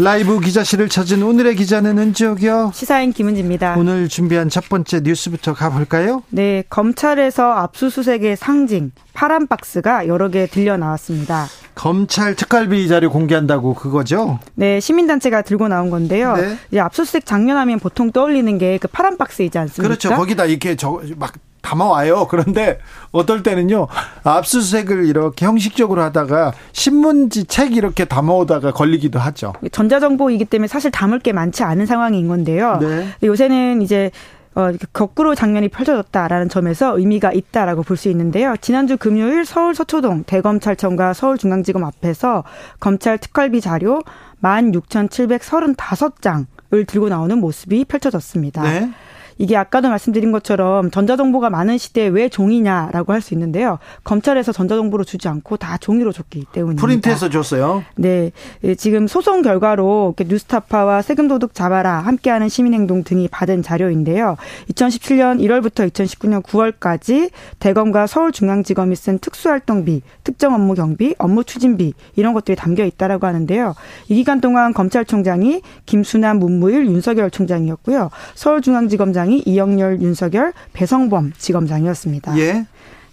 라이브 기자실을 찾은 오늘의 기자는 은지옥이요. 시사인 김은지입니다. 오늘 준비한 첫 번째 뉴스부터 가볼까요? 네, 검찰에서 압수수색의 상징 파란 박스가 여러 개 들려 나왔습니다. 검찰 특활비 자료 공개한다고 그거죠? 네, 시민단체가 들고 나온 건데요. 네. 이제 압수수색 장면하면 보통 떠올리는 게 그 파란 박스이지 않습니까? 그렇죠. 거기다 이렇게 저 막 담아와요. 그런데 어떨 때는요, 압수수색을 이렇게 형식적으로 하다가 신문지 책 이렇게 담아오다가 걸리기도 하죠. 전자정보이기 때문에 사실 담을 게 많지 않은 상황인 건데요. 네. 요새는 이제 어, 거꾸로 장면이 펼쳐졌다라는 점에서 의미가 있다라고 볼 수 있는데요. 지난주 금요일 서울 서초동 대검찰청과 서울중앙지검 앞에서 검찰 특활비 자료 16,735장을 들고 나오는 모습이 펼쳐졌습니다. 네. 이게 아까도 말씀드린 것처럼 전자정보가 많은 시대에 왜 종이냐라고 할 수 있는데요. 검찰에서 전자정보로 주지 않고 다 종이로 줬기 때문입니다. 프린트해서 줬어요? 네. 예, 지금 소송 결과로 뉴스타파와 세금도둑 잡아라 함께하는 시민행동 등이 받은 자료인데요. 2017년 1월부터 2019년 9월까지 대검과 서울중앙지검이 쓴 특수활동비, 특정 업무 경비, 업무 추진비 이런 것들이 담겨 있다라고 하는데요. 이 기간 동안 검찰총장이 김순환, 문무일, 윤석열 총장이었고요. 서울중앙지검장 지검장이 이영렬, 윤석열, 배성범 지검장이었습니다. 예.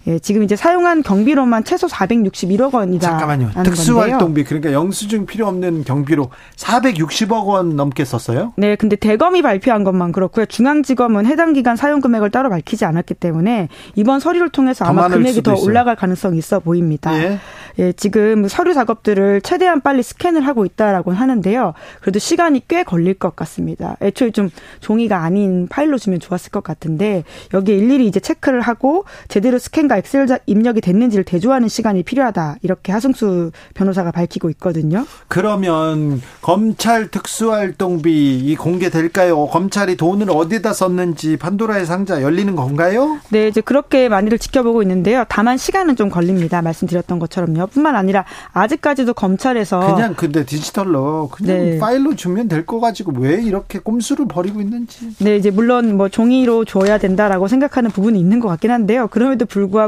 예, 지금 이제 사용한 경비로만 최소 461억 원이다. 잠깐만요. 특수활동비 그러니까 영수증 필요 없는 경비로 460억 원 넘게 썼어요? 네, 근데 대검이 발표한 것만 그렇고요. 중앙지검은 해당 기간 사용 금액을 따로 밝히지 않았기 때문에 이번 서류를 통해서 아마 금액이 더 있어요. 올라갈 가능성이 있어 보입니다. 예. 예, 지금 서류 작업들을 최대한 빨리 스캔을 하고 있다라고 하는데요. 그래도 시간이 꽤 걸릴 것 같습니다. 애초에 좀 종이가 아닌 파일로 주면 좋았을 것 같은데 여기에 일일이 이제 체크를 하고 제대로 스캔 과 엑셀 입력이 됐는지를 대조하는 시간이 필요하다. 이렇게 하승수 변호사가 밝히고 있거든요. 그러면 검찰 특수활동비 이 공개될까요? 검찰이 돈을 어디다 썼는지 판도라의 상자 열리는 건가요? 네, 이제 그렇게 많이들 지켜보고 있는데요. 다만 시간은 좀 걸립니다. 말씀드렸던 것처럼요. 뿐만 아니라 아직까지도 검찰에서 그냥 근데 디지털로 그냥 네. 파일로 주면 될 거 가지고 왜 이렇게 꼼수를 벌이고 있는지. 네, 이제 물론 뭐 종이로 줘야 된다라고 생각하는 부분이 있는 것 같긴 한데요. 그럼에도 불구하고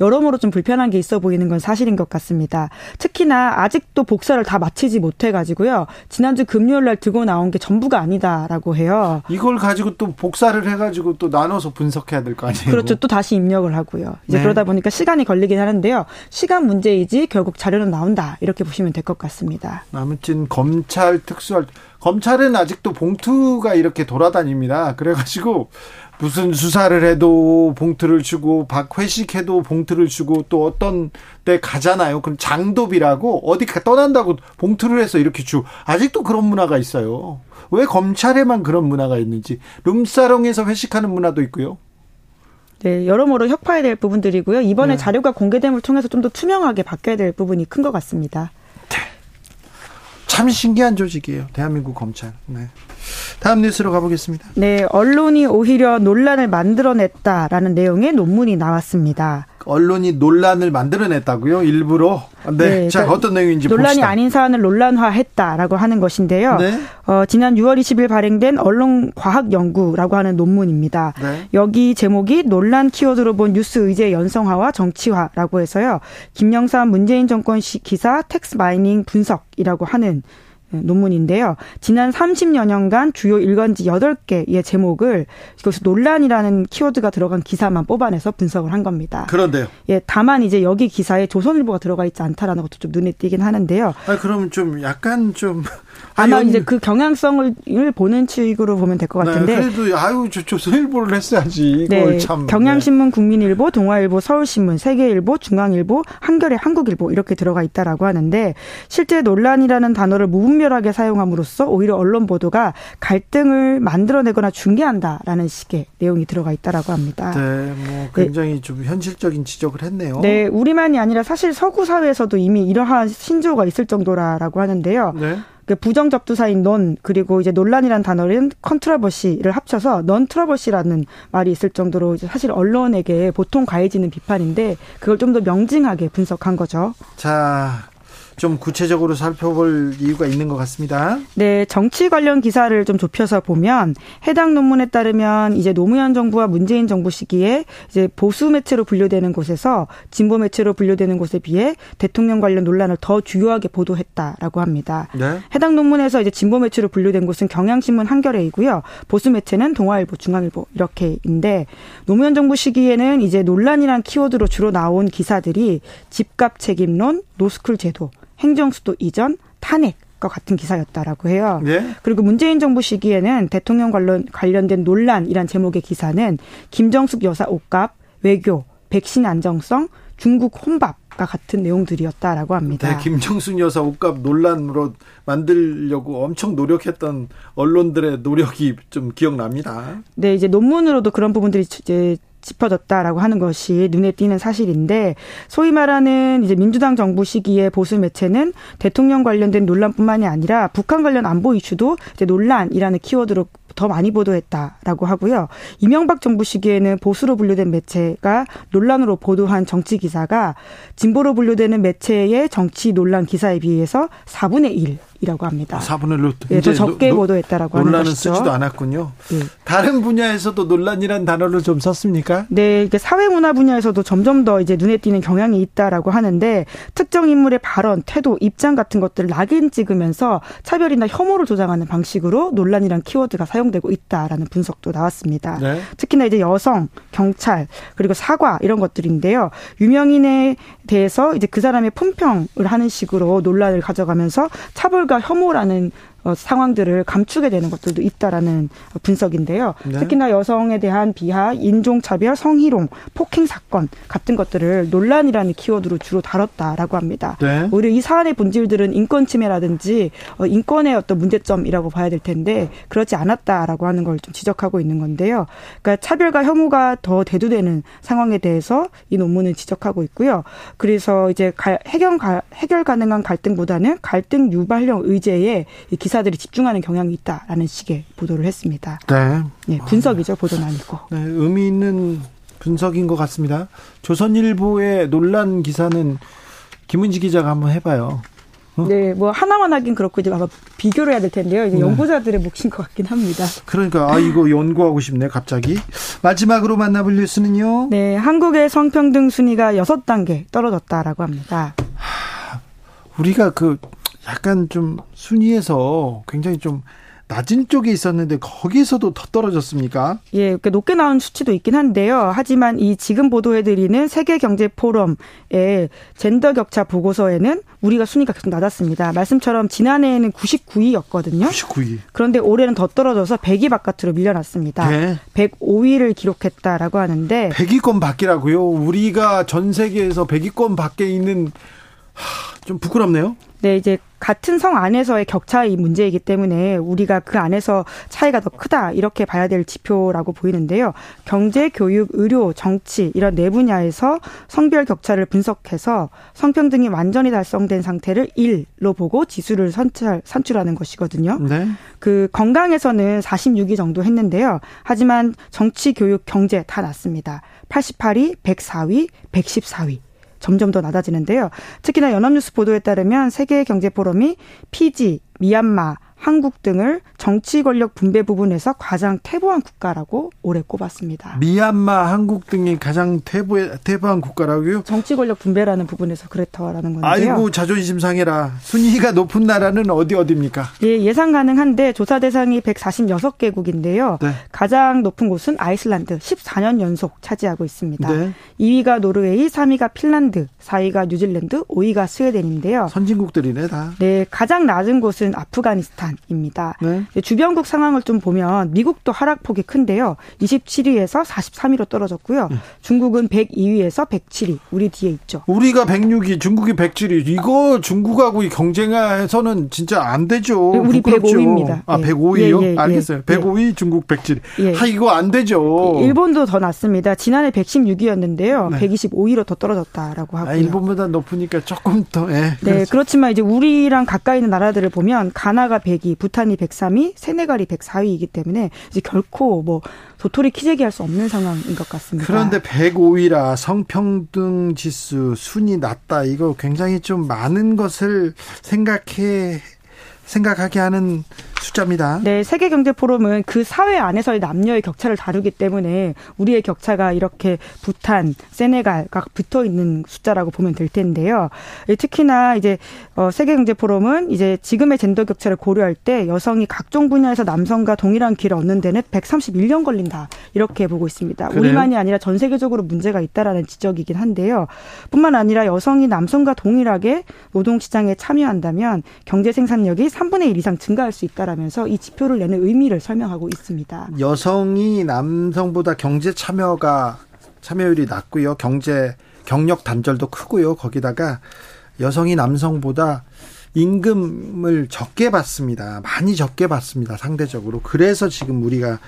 여러모로 좀 불편한 게 있어 보이는 건 사실인 것 같습니다. 특히나 아직도 복사를 다 마치지 못해 가지고요. 지난주 금요일 날 들고 나온 게 전부가 아니다라고 해요. 이걸 가지고 또 복사를 해 가지고 또 나눠서 분석해야 될 거 아니에요. 그렇죠. 또 다시 입력을 하고요. 이제 네. 그러다 보니까 시간이 걸리긴 하는데요. 시간 문제이지 결국 자료는 나온다 이렇게 보시면 될 것 같습니다. 아무튼 검찰 특수할 검찰은 아직도 봉투가 이렇게 돌아다닙니다. 그래가지고 무슨 수사를 해도 봉투를 주고 박 회식해도 봉투를 주고 또 어떤 때 가잖아요. 그럼 장도비라고 어디 떠난다고 봉투를 해서 이렇게 주. 아직도 그런 문화가 있어요. 왜 검찰에만 그런 문화가 있는지 룸사롱에서 회식하는 문화도 있고요. 네, 여러모로 혁파해야 될 부분들이고요. 이번에 네. 자료가 공개됨을 통해서 좀 더 투명하게 바뀌어야 될 부분이 큰 것 같습니다. 네. 참 신기한 조직이에요. 대한민국 검찰. 네. 다음 뉴스로 가보겠습니다. 네, 언론이 오히려 논란을 만들어냈다라는 내용의 논문이 나왔습니다. 언론이 논란을 만들어냈다고요? 일부러? 네. 네 자, 그러니까 어떤 내용인지 논란이 봅시다. 아닌 사안을 논란화했다라고 하는 것인데요. 네. 어, 지난 6월 20일 발행된 언론과학연구라고 하는 논문입니다. 네. 여기 제목이 논란 키워드로 본 뉴스 의제 연성화와 정치화라고 해서요. 김영삼 문재인 정권 기사 text mining 분석이라고 하는 논문인데요. 지난 30여 년간 주요 일간지 8개의 제목을 이것이 논란이라는 키워드가 들어간 기사만 뽑아내서 분석을 한 겁니다. 그런데요. 예, 다만 이제 여기 기사에 조선일보가 들어가 있지 않다라는 것도 좀 눈에 띄긴 하는데요. 아, 그럼 좀 약간 좀 아마 아니, 이제 그 경향성을 보는 측으로 보면 될것 네, 같은데. 네, 그래도 아유 저 조선일보를 했어야지. 이걸 네, 참. 경향신문, 국민일보, 동아일보, 서울신문, 세계일보, 중앙일보, 한겨레, 한국일보 이렇게 들어가 있다라고 하는데 실제 논란이라는 단어를 무분 별하게 사용함으로써 오히려 언론 보도가 갈등을 만들어내거나 중계한다라는 식의 내용이 들어가 있다라고 합니다. 네, 뭐 굉장히 네. 좀 현실적인 지적을 했네요. 네, 우리만이 아니라 사실 서구 사회에서도 이미 이러한 신조어가 있을 정도라라고 하는데요. 네. 그 부정 접두사인 넌 그리고 이제 논란이란 단어는 컨트라버시를 합쳐서 넌 트러버시라는 말이 있을 정도로 사실 언론에게 보통 가해지는 비판인데 그걸 좀 더 명징하게 분석한 거죠. 자, 좀 구체적으로 살펴볼 이유가 있는 것 같습니다. 네, 정치 관련 기사를 좀 좁혀서 보면 해당 논문에 따르면 이제 노무현 정부와 문재인 정부 시기에 이제 보수 매체로 분류되는 곳에서 진보 매체로 분류되는 곳에 비해 대통령 관련 논란을 더 주요하게 보도했다라고 합니다. 네. 해당 논문에서 이제 진보 매체로 분류된 곳은 경향신문 한겨레이고요. 보수 매체는 동아일보, 중앙일보 이렇게인데 노무현 정부 시기에는 이제 논란이란 키워드로 주로 나온 기사들이 집값 책임론, 로스쿨 제도, 행정수도 이전, 탄핵 과 같은 기사였다라고 해요. 네? 그리고 문재인 정부 시기에는 대통령 관련 관련된 논란이란 제목의 기사는 김정숙 여사 옷값, 외교, 백신 안정성, 중국 혼밥과 같은 내용들이었다라고 합니다. 네, 김정숙 여사 옷값 논란으로 만들려고 엄청 노력했던 언론들의 노력이 좀 기억납니다. 네, 이제 논문으로도 그런 부분들이 이제 짚어졌다라고 하는 것이 눈에 띄는 사실인데 소위 말하는 이제 민주당 정부 시기에 보수 매체는 대통령 관련된 논란뿐만이 아니라 북한 관련 안보 이슈도 이제 논란이라는 키워드로 더 많이 보도했다라고 하고요. 이명박 정부 시기에는 보수로 분류된 매체가 논란으로 보도한 정치 기사가 진보로 분류되는 매체의 정치 논란 기사에 비해서 4분의 1 이라고 합니다. 4분의 1로 예, 더 적게 노, 보도했다라고 하는 논란은 것이죠. 쓰지도 않았군요. 예. 다른 분야에서도 논란이란 단어를 좀 썼습니까? 네, 이게 사회문화 분야에서도 점점 더 이제 눈에 띄는 경향이 있다라고 하는데 특정 인물의 발언, 태도, 입장 같은 것들을 낙인 찍으면서 차별이나 혐오를 조장하는 방식으로 논란이란 키워드가 사용되고 있다라는 분석도 나왔습니다. 네. 특히나 이제 여성, 경찰, 그리고 사과 이런 것들인데요. 유명인에 대해서 이제 그 사람의 품평을 하는 식으로 논란을 가져가면서 차별 혐오라는 어, 상황들을 감추게 되는 것들도 있다라는 분석인데요. 네. 특히나 여성에 대한 비하, 인종차별, 성희롱, 폭행 사건 같은 것들을 논란이라는 키워드로 주로 다뤘다라고 합니다. 네. 오히려 이 사안의 본질들은 인권 침해라든지 어, 인권의 어떤 문제점이라고 봐야 될 텐데 그렇지 않았다라고 하는 걸 좀 지적하고 있는 건데요. 그러니까 차별과 혐오가 더 대두되는 상황에 대해서 이 논문은 지적하고 있고요. 그래서 이제 해결, 해결 가능한 갈등보다는 갈등 유발형 의제에 이 기 사들이 집중하는 경향이 있다라는 식의 보도를 했습니다. 네. 네 분석이죠. 보도는 아니고. 네, 의미 있는 분석인 것 같습니다. 조선일보의 논란 기사는 김은지 기자가 한번 해봐요. 어? 네, 뭐 하나만 하긴 그렇고 이제 아마 비교를 해야 될 텐데요. 이제 네. 연구자들의 몫인 것 같긴 합니다. 그러니까 아 이거 연구하고 싶네 갑자기. 마지막으로 만나볼 뉴스는요. 네, 한국의 성평등 순위가 여섯 단계 떨어졌다라고 합니다. 하, 우리가 그 약간 좀 순위에서 굉장히 좀 낮은 쪽에 있었는데 거기서도 더 떨어졌습니까? 예, 높게 나온 수치도 있긴 한데요. 하지만 이 지금 보도해드리는 세계경제포럼의 젠더 격차 보고서에는 우리가 순위가 계속 낮았습니다. 말씀처럼 지난해에는 99위였거든요. 99위. 그런데 올해는 더 떨어져서 100위 바깥으로 밀려났습니다. 네. 105위를 기록했다라고 하는데 100위권 밖이라고요? 우리가 전 세계에서 100위권 밖에 있는 하, 좀 부끄럽네요. 네, 이제 같은 성 안에서의 격차의 문제이기 때문에 우리가 그 안에서 차이가 더 크다 이렇게 봐야 될 지표라고 보이는데요. 경제, 교육, 의료, 정치 이런 네 분야에서 성별 격차를 분석해서 성평등이 완전히 달성된 상태를 1로 보고 지수를 선출, 산출하는 것이거든요. 네. 그 건강에서는 46위 정도 했는데요. 하지만 정치, 교육, 경제 다 낮습니다. 88위, 104위, 114위. 점점 더 낮아지는데요. 특히나 연합뉴스 보도에 따르면 세계 경제 포럼이 피지, 미얀마, 한국 등을 정치 권력 분배 부분에서 가장 퇴보한 국가라고 올해 꼽았습니다. 미얀마, 한국 등이 가장 퇴보, 퇴보한 국가라고요? 정치 권력 분배라는 부분에서 그랬다라는 건데요. 아이고 자존심 상해라. 순위가 높은 나라는 어디 어디입니까? 예, 예상 가능한데 조사 대상이 146개국인데요. 네. 가장 높은 곳은 아이슬란드 14년 연속 차지하고 있습니다. 네. 2위가 노르웨이, 3위가 핀란드, 4위가 뉴질랜드, 5위가 스웨덴인데요. 선진국들이네 다. 네, 가장 낮은 곳은 아프가니스탄 입니다. 네. 주변국 상황을 좀 보면 미국도 하락폭이 큰데요. 27위에서 43위로 떨어졌고요. 네. 중국은 102위에서 107위. 우리 뒤에 있죠. 우리가 106위, 중국이 107위. 이거 중국하고 경쟁해서는 진짜 안 되죠. 네, 우리 부끄럽죠. 105위입니다. 아, 105위요? 예, 예, 알겠어요. 105위, 예. 중국 107위. 예. 아, 이거 안 되죠. 일본도 더 낮습니다. 지난해 116위였는데요. 네. 125위로 더 떨어졌다라고 하고요. 아, 일본보다 높으니까 조금 더. 예. 네, 그렇죠. 그렇지만 이제 우리랑 가까이 있는 나라들을 보면 가나가 102, 부탄이 103위, 세네갈이 104위이기 때문에 이제 결코 뭐 도토리 키재기 할 수 없는 상황인 것 같습니다. 그런데 105위라 성평등 지수 순위 낮다. 이거 굉장히 좀 많은 것을 생각해 생각하게 하는 숫자입니다. 네, 세계 경제 포럼은 그 사회 안에서의 남녀의 격차를 다루기 때문에 우리의 격차가 이렇게 부탄, 세네갈과 붙어 있는 숫자라고 보면 될 텐데요. 예, 특히나 이제 어, 세계 경제 포럼은 이제 지금의 젠더 격차를 고려할 때 여성이 각종 분야에서 남성과 동일한 길을 얻는 데는 131년 걸린다 이렇게 보고 있습니다. 그래요? 우리만이 아니라 전 세계적으로 문제가 있다라는 지적이긴 한데요. 뿐만 아니라 여성이 남성과 동일하게 노동 시장에 참여한다면 경제 생산력이 3분의 1 이상 증가할 수 있다 라. 라면서 이 지표를 내는 의미를 설명하고 있습니다. 여성이 남성보다 경제 참여가 참여율이 낮고요. 경제 경력 단절도 크고요. 거기다가 여성이 남성보다 임금을 적게 받습니다. 많이 적게 받습니다. 상대적으로. 그래서 지금 우리가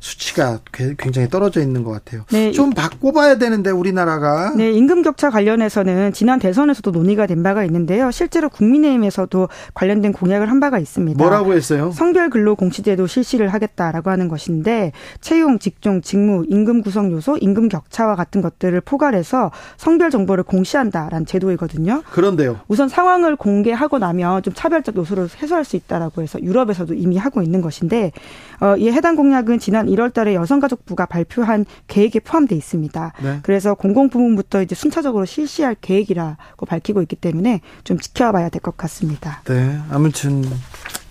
수치가 굉장히 떨어져 있는 것 같아요. 네. 좀 바꿔봐야 되는데 우리나라가. 네, 임금 격차 관련해서는 지난 대선에서도 논의가 된 바가 있는데요. 실제로 국민의힘에서도 관련된 공약을 한 바가 있습니다. 뭐라고 했어요? 성별 근로 공시제도 실시를 하겠다라고 하는 것인데 채용, 직종, 직무, 임금 구성 요소, 임금 격차와 같은 것들을 포괄해서 성별 정보를 공시한다라는 제도이거든요. 그런데요. 우선 상황을 공개하고 나면 좀 차별적 요소를 해소할 수 있다라고 해서 유럽에서도 이미 하고 있는 것인데 어, 이 해당 공약은 지난 1월 달에 여성가족부가 발표한 계획에 포함돼 있습니다. 네. 그래서 공공부문부터 이제 순차적으로 실시할 계획이라고 밝히고 있기 때문에 좀 지켜봐야 될 것 같습니다. 네. 아무튼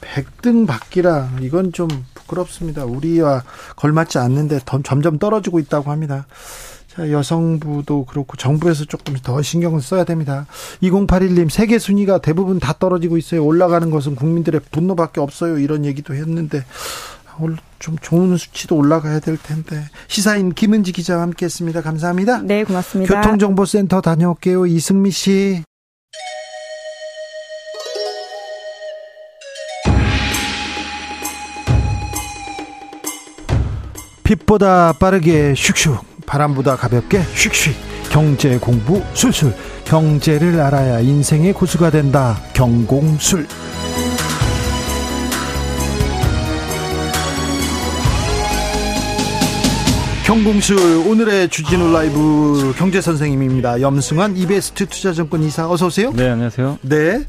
100등 받기라 이건 좀 부끄럽습니다. 우리와 걸맞지 않는데 점점 떨어지고 있다고 합니다. 자, 여성부도 그렇고 정부에서 조금 더 신경을 써야 됩니다. 2081님 세계 순위가 대부분 다 떨어지고 있어요. 올라가는 것은 국민들의 분노밖에 없어요. 이런 얘기도 했는데 좀 좋은 수치도 올라가야 될 텐데 시사인 김은지 기자와 함께했습니다. 감사합니다. 네, 고맙습니다. 교통정보센터 다녀올게요. 이승미 씨. 빛보다 빠르게 슉슉 바람보다 가볍게 슉슉 경제 공부 술술 경제를 알아야 인생의 고수가 된다 경공술 경공술 오늘의 주진우 라이브 경제 선생님입니다. 염승환 이베스트 투자증권 이사 어서 오세요. 네 안녕하세요. 네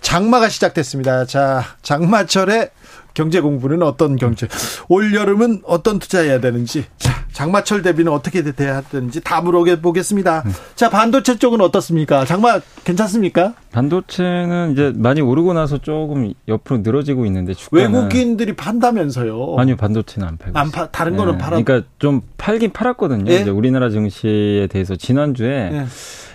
장마가 시작됐습니다. 자 장마철에 경제 공부는 어떤 경제 올 여름은 어떤 투자해야 되는지 자 장마철 대비는 어떻게 돼야 되는지 다 물어보겠습니다. 네. 자, 반도체 쪽은 어떻습니까? 장마 괜찮습니까? 반도체는 이제 많이 오르고 나서 조금 옆으로 늘어지고 있는데 외국인들이 판다면서요? 아니요, 반도체는 안 팔고. 안 파, 다른 거는 네. 팔아. 그러니까 좀 팔긴 팔았거든요. 네? 이제 우리나라 증시에 대해서 지난주에 네.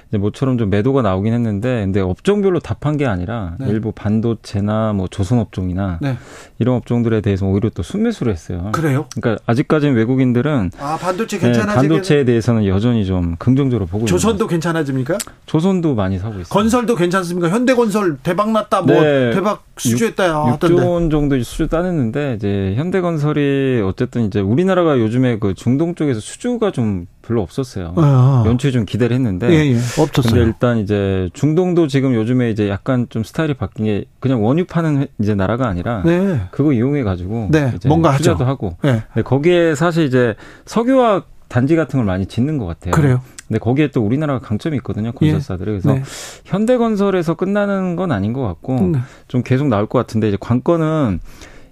이제 모처럼 좀 매도가 나오긴 했는데 근데 업종별로 답한 게 아니라 네. 일부 반도체나 뭐 조선 업종이나 네. 이런 업종들에 대해서 오히려 또 순매수를 했어요. 그래요? 그러니까 아직까지는 외국인들은 아 반도체 괜찮아 네, 반도체에 대해서는 여전히 좀 긍정적으로 보고 조선도 괜찮아집니까? 조선도 많이 사고 있어요. 건설도 괜찮습니까? 현대건설 대박 났다 뭐 네. 대박 수주했다 6, 6조 원 정도 수주 따냈는데 이제 현대건설이 어쨌든 이제 우리나라가 요즘에 그 중동 쪽에서 수주가 좀 별로 없었어요. 아. 연초에 좀 기대를 했는데 예, 예. 없었어요. 근데 일단 이제 중동도 지금 요즘에 이제 약간 좀 스타일이 바뀐 게 그냥 원유 파는 이제 나라가 아니라 네. 그거 이용해 가지고 네. 뭔가 투자도 하죠. 하고 네. 거기에 사실 이제 석유화학 단지 같은 걸 많이 짓는 것 같아요. 그래요. 근데 거기에 또 우리나라가 강점이 있거든요. 건설사들이. 그래서 네. 현대건설에서 끝나는 건 아닌 것 같고 네. 좀 계속 나올 것 같은데 이제 관건은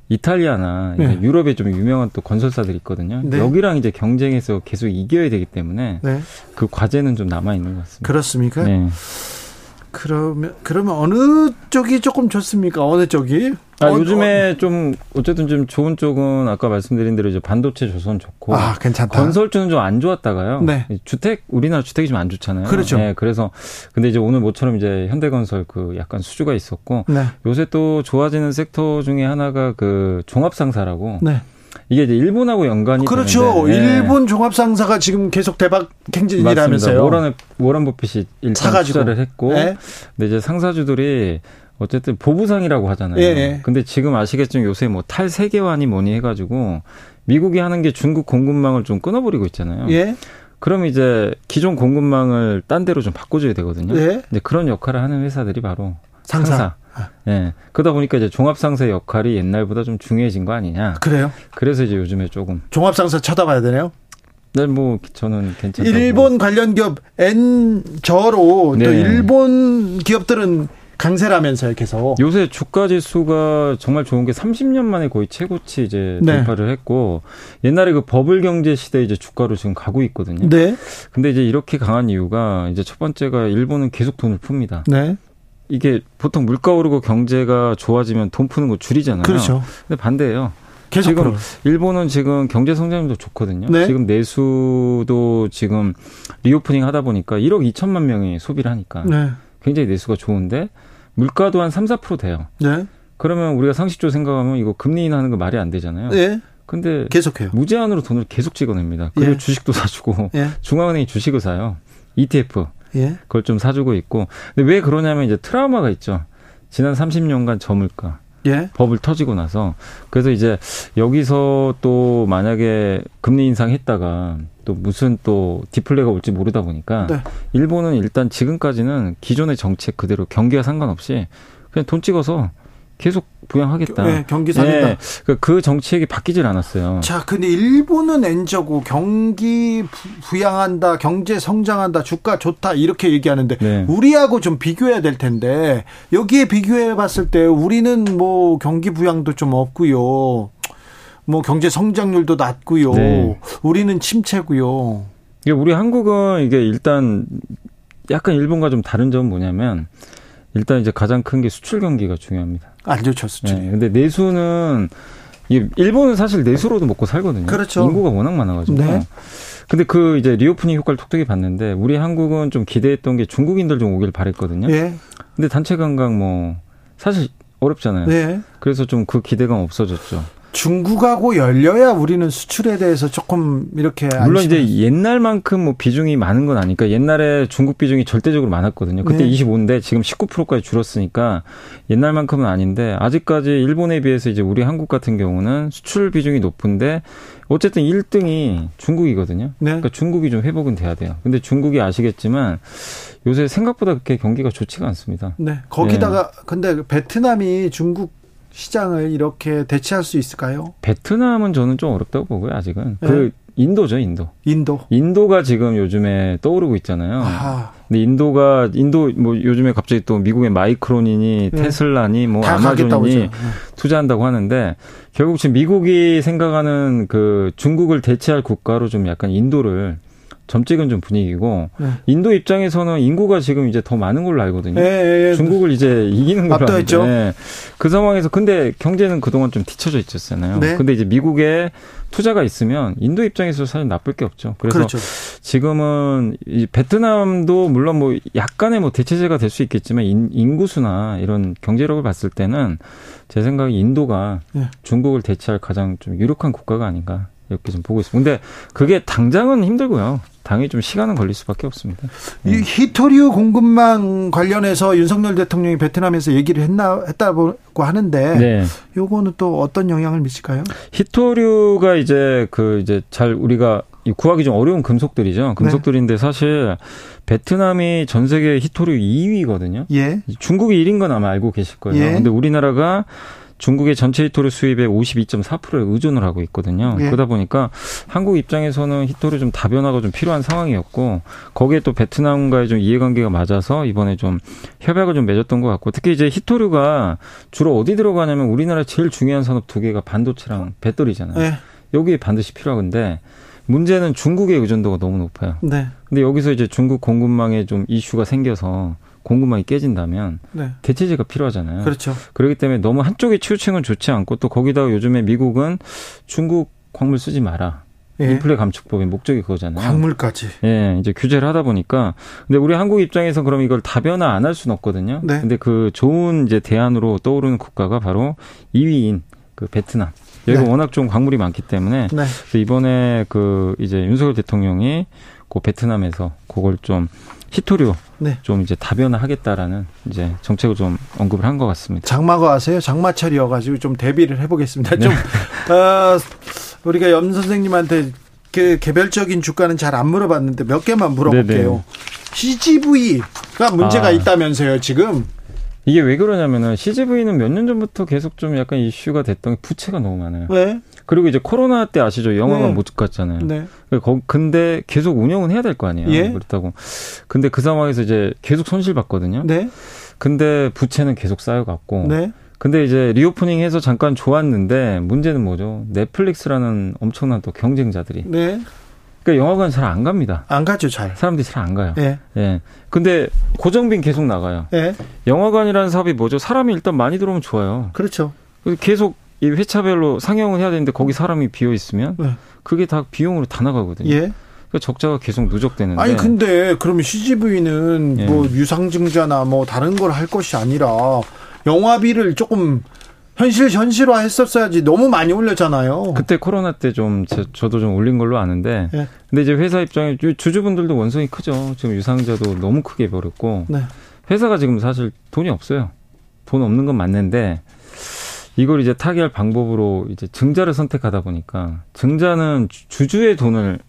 이탈리아나 네. 유럽에 좀 유명한 또 건설사들이 있거든요. 네. 여기랑 이제 경쟁해서 계속 이겨야 되기 때문에 네. 그 과제는 좀 남아 있는 것 같습니다. 그렇습니까? 네. 그러면 그러면 어느 쪽이 조금 좋습니까? 어느 쪽이? 아, 어, 요즘에 어. 좀 어쨌든 좀 좋은 쪽은 아까 말씀드린 대로 이제 반도체 조선 좋고 아, 괜찮다. 건설주는 좀 안 좋았다가요. 네. 주택 우리나라 주택이 좀 안 좋잖아요. 그렇죠. 네, 그래서 근데 이제 오늘 모처럼 이제 현대건설 그 약간 수주가 있었고 네. 요새 또 좋아지는 섹터 중에 하나가 그 종합상사라고 네. 이게 이제 일본하고 연관이 그렇죠. 되는데, 네. 일본 종합상사가 지금 계속 대박 행진이라면서요. 워런 워런 버핏이 일단. 투자를 했고, 네. 근데 이제 상사주들이 어쨌든 보부상이라고 하잖아요. 예. 근데 지금 아시겠지만 요새 뭐 탈세계화니 뭐니 해가지고 미국이 하는 게 중국 공급망을 좀 끊어버리고 있잖아요. 예. 그럼 이제 기존 공급망을 딴 데로 좀 바꿔줘야 되거든요. 예. 이제 그런 역할을 하는 회사들이 바로 상사. 상사. 예. 네. 그러다 보니까 이제 종합상사 역할이 옛날보다 좀 중요해진 거 아니냐. 그래요? 그래서 이제 요즘에 조금. 종합상사 쳐다봐야 되네요? 네, 뭐 저는 괜찮다. 일본 관련 기업 엔저로 네. 또 일본 기업들은 강세라면서요, 계속. 요새 주가 지수가 정말 좋은 게 30년 만에 거의 최고치 이제 네. 돌파를 했고 옛날에 그 버블 경제 시대 이제 주가로 지금 가고 있거든요. 네. 근데 이제 이렇게 강한 이유가 이제 첫 번째가 일본은 계속 돈을 풉니다. 네. 이게 보통 물가 오르고 경제가 좋아지면 돈 푸는 거 줄이잖아요. 그렇죠. 근데 반대예요. 계속 지금 풀어. 일본은 지금 경제 성장도 좋거든요. 네. 지금 내수도 지금 reopening 하다 보니까 1억 2천만 명이 소비를 하니까 네. 굉장히 내수가 좋은데 물가도 한 3, 4% 돼요. 네. 그러면 우리가 상식적으로 생각하면 이거 금리 인하는 거 말이 안 되잖아요. 네. 근데 계속해요. 무제한으로 돈을 계속 찍어냅니다. 그리고 예. 주식도 사주고 예. 중앙은행이 주식을 사요. ETF. 예. 그걸 좀 사주고 있고. 근데 왜 그러냐면 이제 트라우마가 있죠. 지난 30년간 저물가. 예. 법을 터지고 나서 그래서 이제 여기서 또 만약에 금리 인상했다가 또 무슨 또 디플레가 올지 모르다 보니까 네. 일본은 일단 지금까지는 기존의 정책 그대로 경기와 상관없이 그냥 돈 찍어서 계속 부양하겠다. 네, 경기 살린다. 네, 그, 그 정책이 바뀌질 않았어요. 자, 근데 일본은 엔저고 경기 부양한다, 경제 성장한다, 주가 좋다 이렇게 얘기하는데 네. 우리하고 좀 비교해야 될 텐데 여기에 비교해 봤을 때 우리는 뭐 경기 부양도 좀 없고요. 뭐 경제 성장률도 낮고요. 네. 우리는 침체고요. 이게 우리 한국은 이게 일단 약간 일본과 좀 다른 점은 뭐냐면 일단 이제 가장 큰 게 수출 경기가 중요합니다. 안 좋죠, 수출. 네, 근데 내수는 일본은 사실 내수로도 먹고 살거든요. 그렇죠. 인구가 워낙 많아가지고. 네. 근데 그 이제 reopening 효과를 톡톡히 봤는데 우리 한국은 좀 기대했던 게 중국인들 좀 오길 바랬거든요. 예. 근데 단체 관광 뭐 사실 어렵잖아요. 네. 그래서 좀 그 기대감 없어졌죠. 중국하고 열려야 우리는 수출에 대해서 조금 이렇게 물론 이제 옛날만큼 뭐 비중이 많은 건 아니까 옛날에 중국 비중이 절대적으로 많았거든요. 그때 네. 25인데 지금 19%까지 줄었으니까 옛날만큼은 아닌데 아직까지 일본에 비해서 이제 우리 한국 같은 경우는 수출 비중이 높은데 어쨌든 1등이 중국이거든요. 네. 그러니까 중국이 좀 회복은 돼야 돼요. 근데 중국이 아시겠지만 요새 생각보다 그렇게 경기가 좋지가 않습니다. 네. 거기다가 네. 근데 베트남이 중국 시장을 이렇게 대체할 수 있을까요? 베트남은 저는 좀 어렵다고 보고요, 아직은. 네. 그 인도죠, 인도. 인도. 인도가 지금 요즘에 떠오르고 있잖아요. 아. 근데 인도가 인도 뭐 요즘에 갑자기 또 미국의 마이크론이니 네. 테슬라니 뭐 아마존이 네. 투자한다고 하는데 결국 지금 미국이 생각하는 그 중국을 대체할 국가로 좀 약간 인도를 점 찍은 좀 분위기고 네. 인도 입장에서는 인구가 지금 이제 더 많은 걸로 알거든요. 네, 네, 중국을 이제 이기는 걸로 알죠. 네. 그 상황에서 근데 경제는 그동안 좀 뒤쳐져 있었잖아요. 네. 근데 이제 미국에 투자가 있으면 인도 입장에서 사실 나쁠 게 없죠. 그래서 그렇죠. 지금은 이 베트남도 물론 뭐 약간의 뭐 대체제가 될 수 있겠지만 인, 인구수나 이런 경제력을 봤을 때는 제 생각에 인도가 네. 중국을 대체할 가장 좀 유력한 국가가 아닌가 이렇게 좀 보고 있습니다. 근데 그게 당장은 힘들고요. 당연히 좀 시간은 걸릴 수밖에 없습니다. 이 네. 히토류 공급망 관련해서 윤석열 대통령이 베트남에서 얘기를 했나 했다고 하는데 네. 요거는 또 어떤 영향을 미칠까요? 히토류가 이제 그 이제 잘 우리가 구하기 좀 어려운 금속들이죠. 금속들인데 네. 사실 베트남이 전 세계 히토류 2위거든요. 예. 중국이 1인 건 아마 알고 계실 거예요. 예. 근데 우리나라가 중국의 전체 히토리 수입의 52.4%에 의존을 하고 있거든요. 예. 그러다 보니까 한국 입장에서는 히토리 좀 다변화가 좀 필요한 상황이었고 거기에 또 베트남과의 좀 이해관계가 맞아서 이번에 좀 협약을 좀 맺었던 것 같고 특히 이제 히토류가 주로 어디 들어가냐면 우리나라 제일 중요한 산업 두 개가 반도체랑 배터리잖아요. 예. 여기에 반드시 필요하건데 문제는 중국의 의존도가 너무 높아요. 네. 근데 여기서 이제 중국 공급망에 좀 이슈가 생겨서 공급망이 깨진다면 네. 대체제가 필요하잖아요. 그렇죠. 그렇기 때문에 너무 한쪽에 치우치는 좋지 않고 또 거기다가 요즘에 미국은 중국 광물 쓰지 마라. 예. 인플레 감축법의 목적이 그거잖아요. 광물까지. 예, 이제 규제를 하다 보니까 근데 우리 한국 입장에서 그럼 이걸 다변화 안 할 수는 없거든요. 네. 근데 그 좋은 이제 대안으로 떠오르는 국가가 바로 2위인 그 베트남. 여기가 네. 워낙 좀 광물이 많기 때문에 네. 이번에 그 이제 윤석열 대통령이 그 베트남에서 그걸 좀 히토류 네. 좀 이제 다변화 하겠다라는 이제 정책을 좀 언급을 한 것 같습니다. 장마가 와서요. 장마철이어가지고 좀 대비를 해보겠습니다. 좀 네. 어, 우리가 염 선생님한테 그 개별적인 주가는 잘 안 물어봤는데 몇 개만 물어볼게요. 네네. CGV가 문제가 아. 있다면서요 지금? 이게 왜 그러냐면은 CGV는 몇 년 전부터 계속 좀 약간 이슈가 됐던 게 부채가 너무 많아요. 왜? 그리고 이제 코로나 때 아시죠? 영화관 네. 못 갔잖아요. 네. 근데 계속 운영은 해야 될 거 아니에요. 예? 그렇다고. 근데 그 상황에서 이제 계속 손실 봤거든요. 네. 근데 부채는 계속 쌓여갔고. 네. 근데 이제 reopening 해서 잠깐 좋았는데 문제는 뭐죠? 넷플릭스라는 엄청난 또 경쟁자들이. 네. 그러니까 영화관 잘 안 갑니다. 안 가죠, 잘. 사람들이 잘 안 가요. 예. 예. 근데 고정빈 계속 나가요. 예. 영화관이라는 사업이 뭐죠? 사람이 일단 많이 들어오면 좋아요. 그렇죠. 계속 이 회차별로 상영을 해야 되는데 거기 사람이 비어 있으면 네. 그게 다 비용으로 다 나가거든요. 예. 그러니까 적자가 계속 누적되는데. 아니 근데 그러면 CGV는 예. 뭐 유상증자나 뭐 다른 걸 할 것이 아니라 영화비를 조금 현실 현실화 했었어야지 너무 많이 올렸잖아요. 그때 코로나 때 좀 저도 좀 올린 걸로 아는데 예. 근데 이제 회사 입장에 주주분들도 원성이 크죠. 지금 유상자도 너무 크게 벌었고 네. 회사가 지금 사실 돈이 없어요. 돈 없는 건 맞는데 이걸 이제 타개할 방법으로 이제 증자를 선택하다 보니까 증자는 주주의 돈을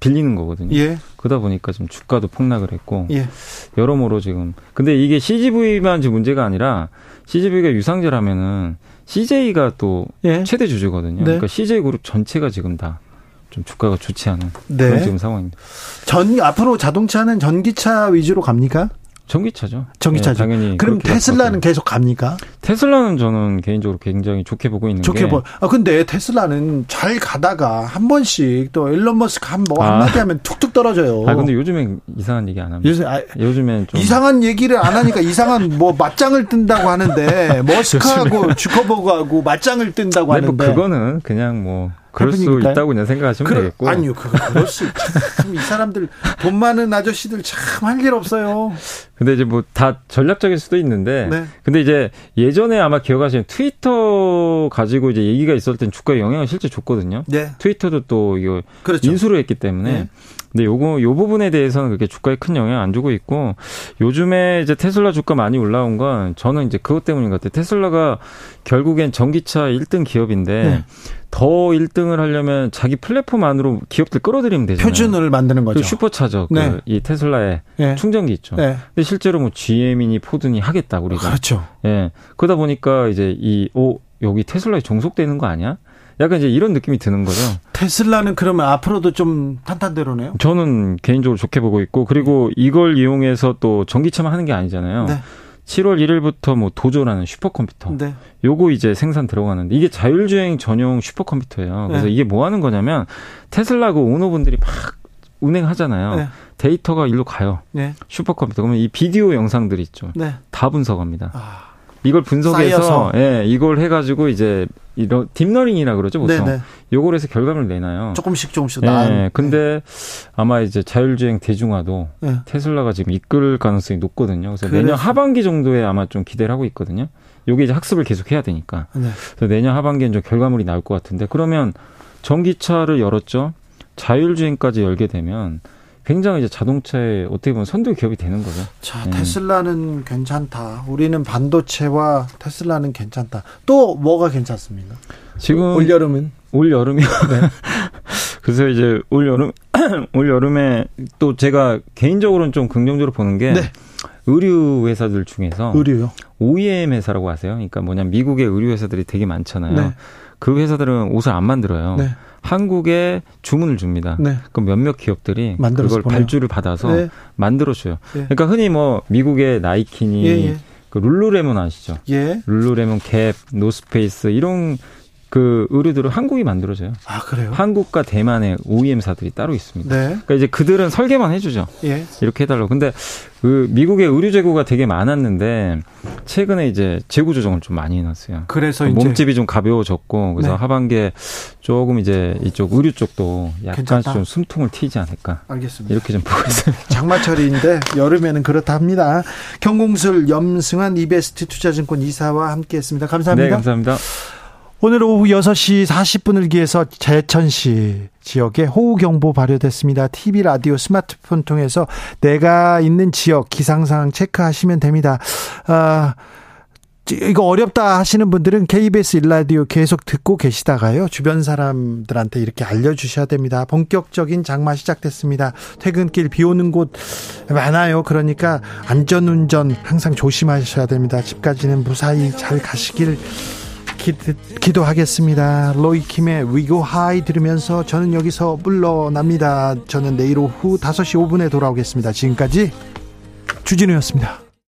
빌리는 거거든요. 예. 그러다 보니까 좀 주가도 폭락을 했고 예. 여러모로 지금 근데 이게 CGV만 지금 문제가 아니라 CGV가 유상제라면은 CJ가 또 예. 최대 주주거든요. 네. 그러니까 CJ 그룹 전체가 지금 다 좀 주가가 좋지 않은 네. 그런 지금 상황입니다. 전 앞으로 자동차는 전기차 위주로 갑니까? 전기차죠. 전기차죠. 네, 당연히. 그럼 테슬라는 계속 갑니까? 테슬라는 저는 개인적으로 굉장히 좋게 보고 있는 좋게 게. 보. 아 근데 테슬라는 잘 가다가 한 번씩 또 일론 머스크 한뭐 아. 한마디 하면 툭툭 떨어져요. 아 근데 요즘엔 이상한 얘기 안 합니다. 요즘 아, 요즘엔 좀 이상한 얘기를 안 하니까 이상한 뭐 맞짱을 뜬다고 하는데 머스크하고 주커버그하고 맞짱을 뜬다고 네, 뭐 하는데 뭐 그거는 그냥 뭐 그럴 수 있다고 그냥 생각하시면 그러, 되겠고. 아니요, 그, 그럴 수 있죠. 이 사람들, 돈 많은 아저씨들 참 할 일 없어요. 근데 이제 뭐 다 전략적일 수도 있는데. 네. 근데 이제 예전에 아마 기억하시는 트위터 가지고 이제 얘기가 있을 땐 주가에 영향을 실제 줬거든요. 네. 트위터도 또 이거 그렇죠. 인수를 했기 때문에. 네. 근데 요거 요 부분에 대해서는 그렇게 주가에 큰 영향 안 주고 있고 요즘에 이제 테슬라 주가 많이 올라온 건 저는 이제 그것 때문인 것 같아요. 테슬라가 결국엔 전기차 1등 기업인데 네. 더 1등을 하려면 자기 플랫폼 안으로 기업들 끌어들이면 되잖아요. 표준을 만드는 거죠. 슈퍼차저 그 네. 그 이 테슬라의 네. 충전기 있죠. 네. 근데 실제로 뭐 GM이니 포드니 하겠다 우리가. 그렇죠. 예. 그러다 보니까 이제 이 오 여기 테슬라에 종속되는 거 아니야? 약간 이제 이런 느낌이 드는 거죠. 테슬라는 그러면 앞으로도 좀 탄탄대로네요? 저는 개인적으로 좋게 보고 있고 그리고 이걸 이용해서 또 전기차만 하는 게 아니잖아요. 네. 7월 1일부터 뭐 Dojo라는 슈퍼컴퓨터. 네. 요거 이제 생산 들어가는데 이게 자율주행 전용 슈퍼컴퓨터예요. 그래서 네. 이게 뭐 하는 거냐면 테슬라 그 오너분들이 막 운행하잖아요. 네. 데이터가 일로 가요. 네. 슈퍼컴퓨터. 그러면 이 비디오 영상들 있죠. 네. 다 분석합니다. 아. 이걸 분석해서 예, 이걸 해 가지고 이제 이런 deep learning이라 그러죠 보통. 네네. 요걸 해서 결과물 내놔요. 조금씩 조금씩 나. 예, 근데 네. 아마 이제 자율주행 대중화도 네. 테슬라가 지금 이끌 가능성이 높거든요. 그래서, 그래서, 내년 하반기 정도에 아마 좀 기대를 하고 있거든요. 요게 이제 학습을 계속 해야 되니까. 네. 그래서 내년 하반기엔 좀 결과물이 나올 것 같은데 그러면 전기차를 열었죠. 자율주행까지 열게 되면 굉장히 이제 자동차에 어떻게 보면 선도 기업이 되는 거죠. 자, 네. 테슬라는 괜찮다. 우리는 반도체와 테슬라는 괜찮다. 또 뭐가 괜찮습니까? 지금 올 여름은 올 여름이요. 네. 그래서 이제 올 여름 올 여름에 또 제가 개인적으로는 좀 긍정적으로 보는 게 네. 의류 회사들 중에서 의류요. OEM 회사라고 하세요. 그러니까 뭐냐 미국의 의류 회사들이 되게 많잖아요. 네. 그 회사들은 옷을 안 만들어요. 네. 한국에 주문을 줍니다. 네. 그럼 몇몇 기업들이 그걸 보내요. 발주를 받아서 네. 만들어줘요. 예. 그러니까 흔히 뭐 미국의 나이키니 예, 예. 그 룰루레몬 아시죠? 예. 룰루레몬, 갭, 노스페이스 이런 그 의류들을 한국이 만들어져요. 아 그래요? 한국과 대만의 OEM사들이 따로 있습니다. 네. 그러니까 이제 그들은 설계만 해주죠. 예. 이렇게 해달라고. 근데 그 미국의 의류 재고가 되게 많았는데 최근에 이제 재고 조정을 좀 많이 해놨어요. 그래서 그러니까 몸집이 좀 가벼워졌고 그래서 네. 하반기에 조금 이제 이쪽 의류 쪽도 약간 좀 숨통을 튀지 않을까. 알겠습니다. 이렇게 좀 보고 있습니다. 장마철인데 여름에는 그렇답니다. 경공술 염승환 이베스트 투자증권 이사와 함께했습니다. 감사합니다. 네, 감사합니다. 오늘 오후 6시 40분을 기해서 제천시 지역에 호우경보 발효됐습니다. TV, 라디오, 스마트폰 통해서 내가 있는 지역 기상상황 체크하시면 됩니다. 아, 이거 어렵다 하시는 분들은 KBS 일라디오 계속 듣고 계시다가요. 주변 사람들한테 이렇게 알려주셔야 됩니다. 본격적인 장마 시작됐습니다. 퇴근길 비 오는 곳 많아요. 그러니까 안전운전 항상 조심하셔야 됩니다. 집까지는 무사히 잘 가시길 기, 도하겠습니다 로이킴의 위고 하이 들으면서 저는 여기서 물러납니다. 저는 내일 오후 5시 5분에 돌아오겠습니다. 지금까지 주진우였습니다.